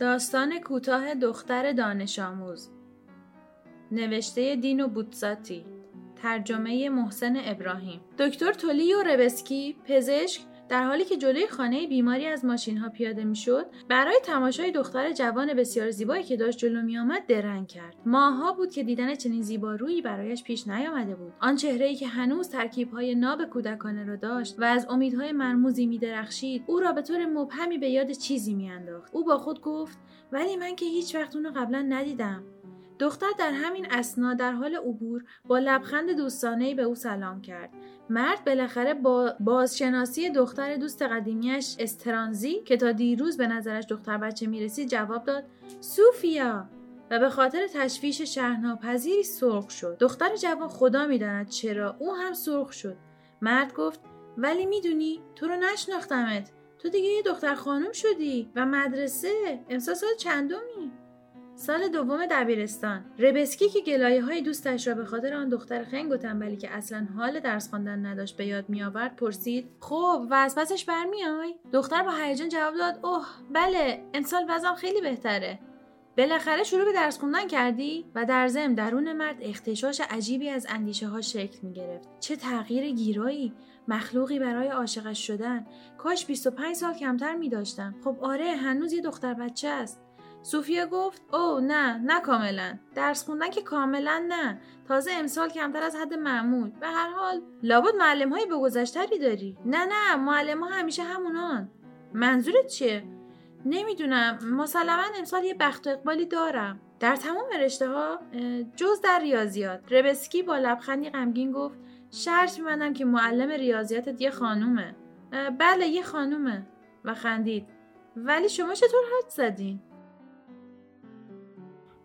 داستان کوتاه دختر دانش آموز نوشته دینو بوتزاتی ترجمه محسن ابراهیم. دکتر تولیو ربسکی پزشک در حالی که جلوی خانه بیماری از ماشین ها پیاده می‌شد برای تماشای دختر جوان بسیار زیبایی که داشت جلو می آمد درنگ کرد. ماها بود که دیدن چنین زیبارویی برایش پیش نیامده بود. آن چهره ای که هنوز ترکیب های ناب کودکانه را داشت و از امیدهای مرموزی می درخشید او را به طور مبهمی به یاد چیزی میانداخت. او با خود گفت ولی من که هیچ وقت اونو قبلا ندیدم. دختر در همین اسنا در حال عبور با لبخند دوستانه به او سلام کرد. مرد بالاخره با بازشناسی دختر دوست قدیمیش استرانزی که تا دیروز به نظرش دختر بچه می‌رسید جواب داد سوفیا! و به خاطر تشویش شهرناپذیری سرخ شد. دختر جوان خدا می‌داند چرا او هم سرخ شد. مرد گفت ولی می‌دونی تو رو نشناختمت. تو دیگه یه دختر خانم شدی و مدرسه امسال سال چندمی؟ سال دوم دبیرستان. ربسکی که گلایه های دوستش را به خاطر آن دختر خنگ و تنبلی که اصلا حال درس خواندن نداشت به یاد میآورد پرسید خب و از پسش برمیای دختر با هیجان جواب داد اوه بله امسال وضعم خیلی بهتره. بالاخره شروع به درس خوندن کردی و در ضمن درون مرد اختشاش عجیبی از اندیشه ها شکل می گرفت چه تغییر گیرایی! مخلوقی برای عاشقش شدن. کاش 25 سال کمتر می داشتم خب آره هنوز یه دختر بچه است. سوفیا گفت او نه نه کاملا. درس خوندن که کاملا نه. تازه امسال کمتر از حد معمول. به هر حال لابد معلم های بگذشتری داری. نه نه معلم ها همیشه همونان. منظورت چیه? نمی‌دونم. مسلما امسال یه بخت و اقبالی دارم. در تمام رشته ها جز در ریاضیات. ربسکی با لبخندی غمگین گفت شرط میبندم که معلم ریاضیاتت یه خانومه. بله یه خانومه. و خندید. ولی شما چطور حد زدین؟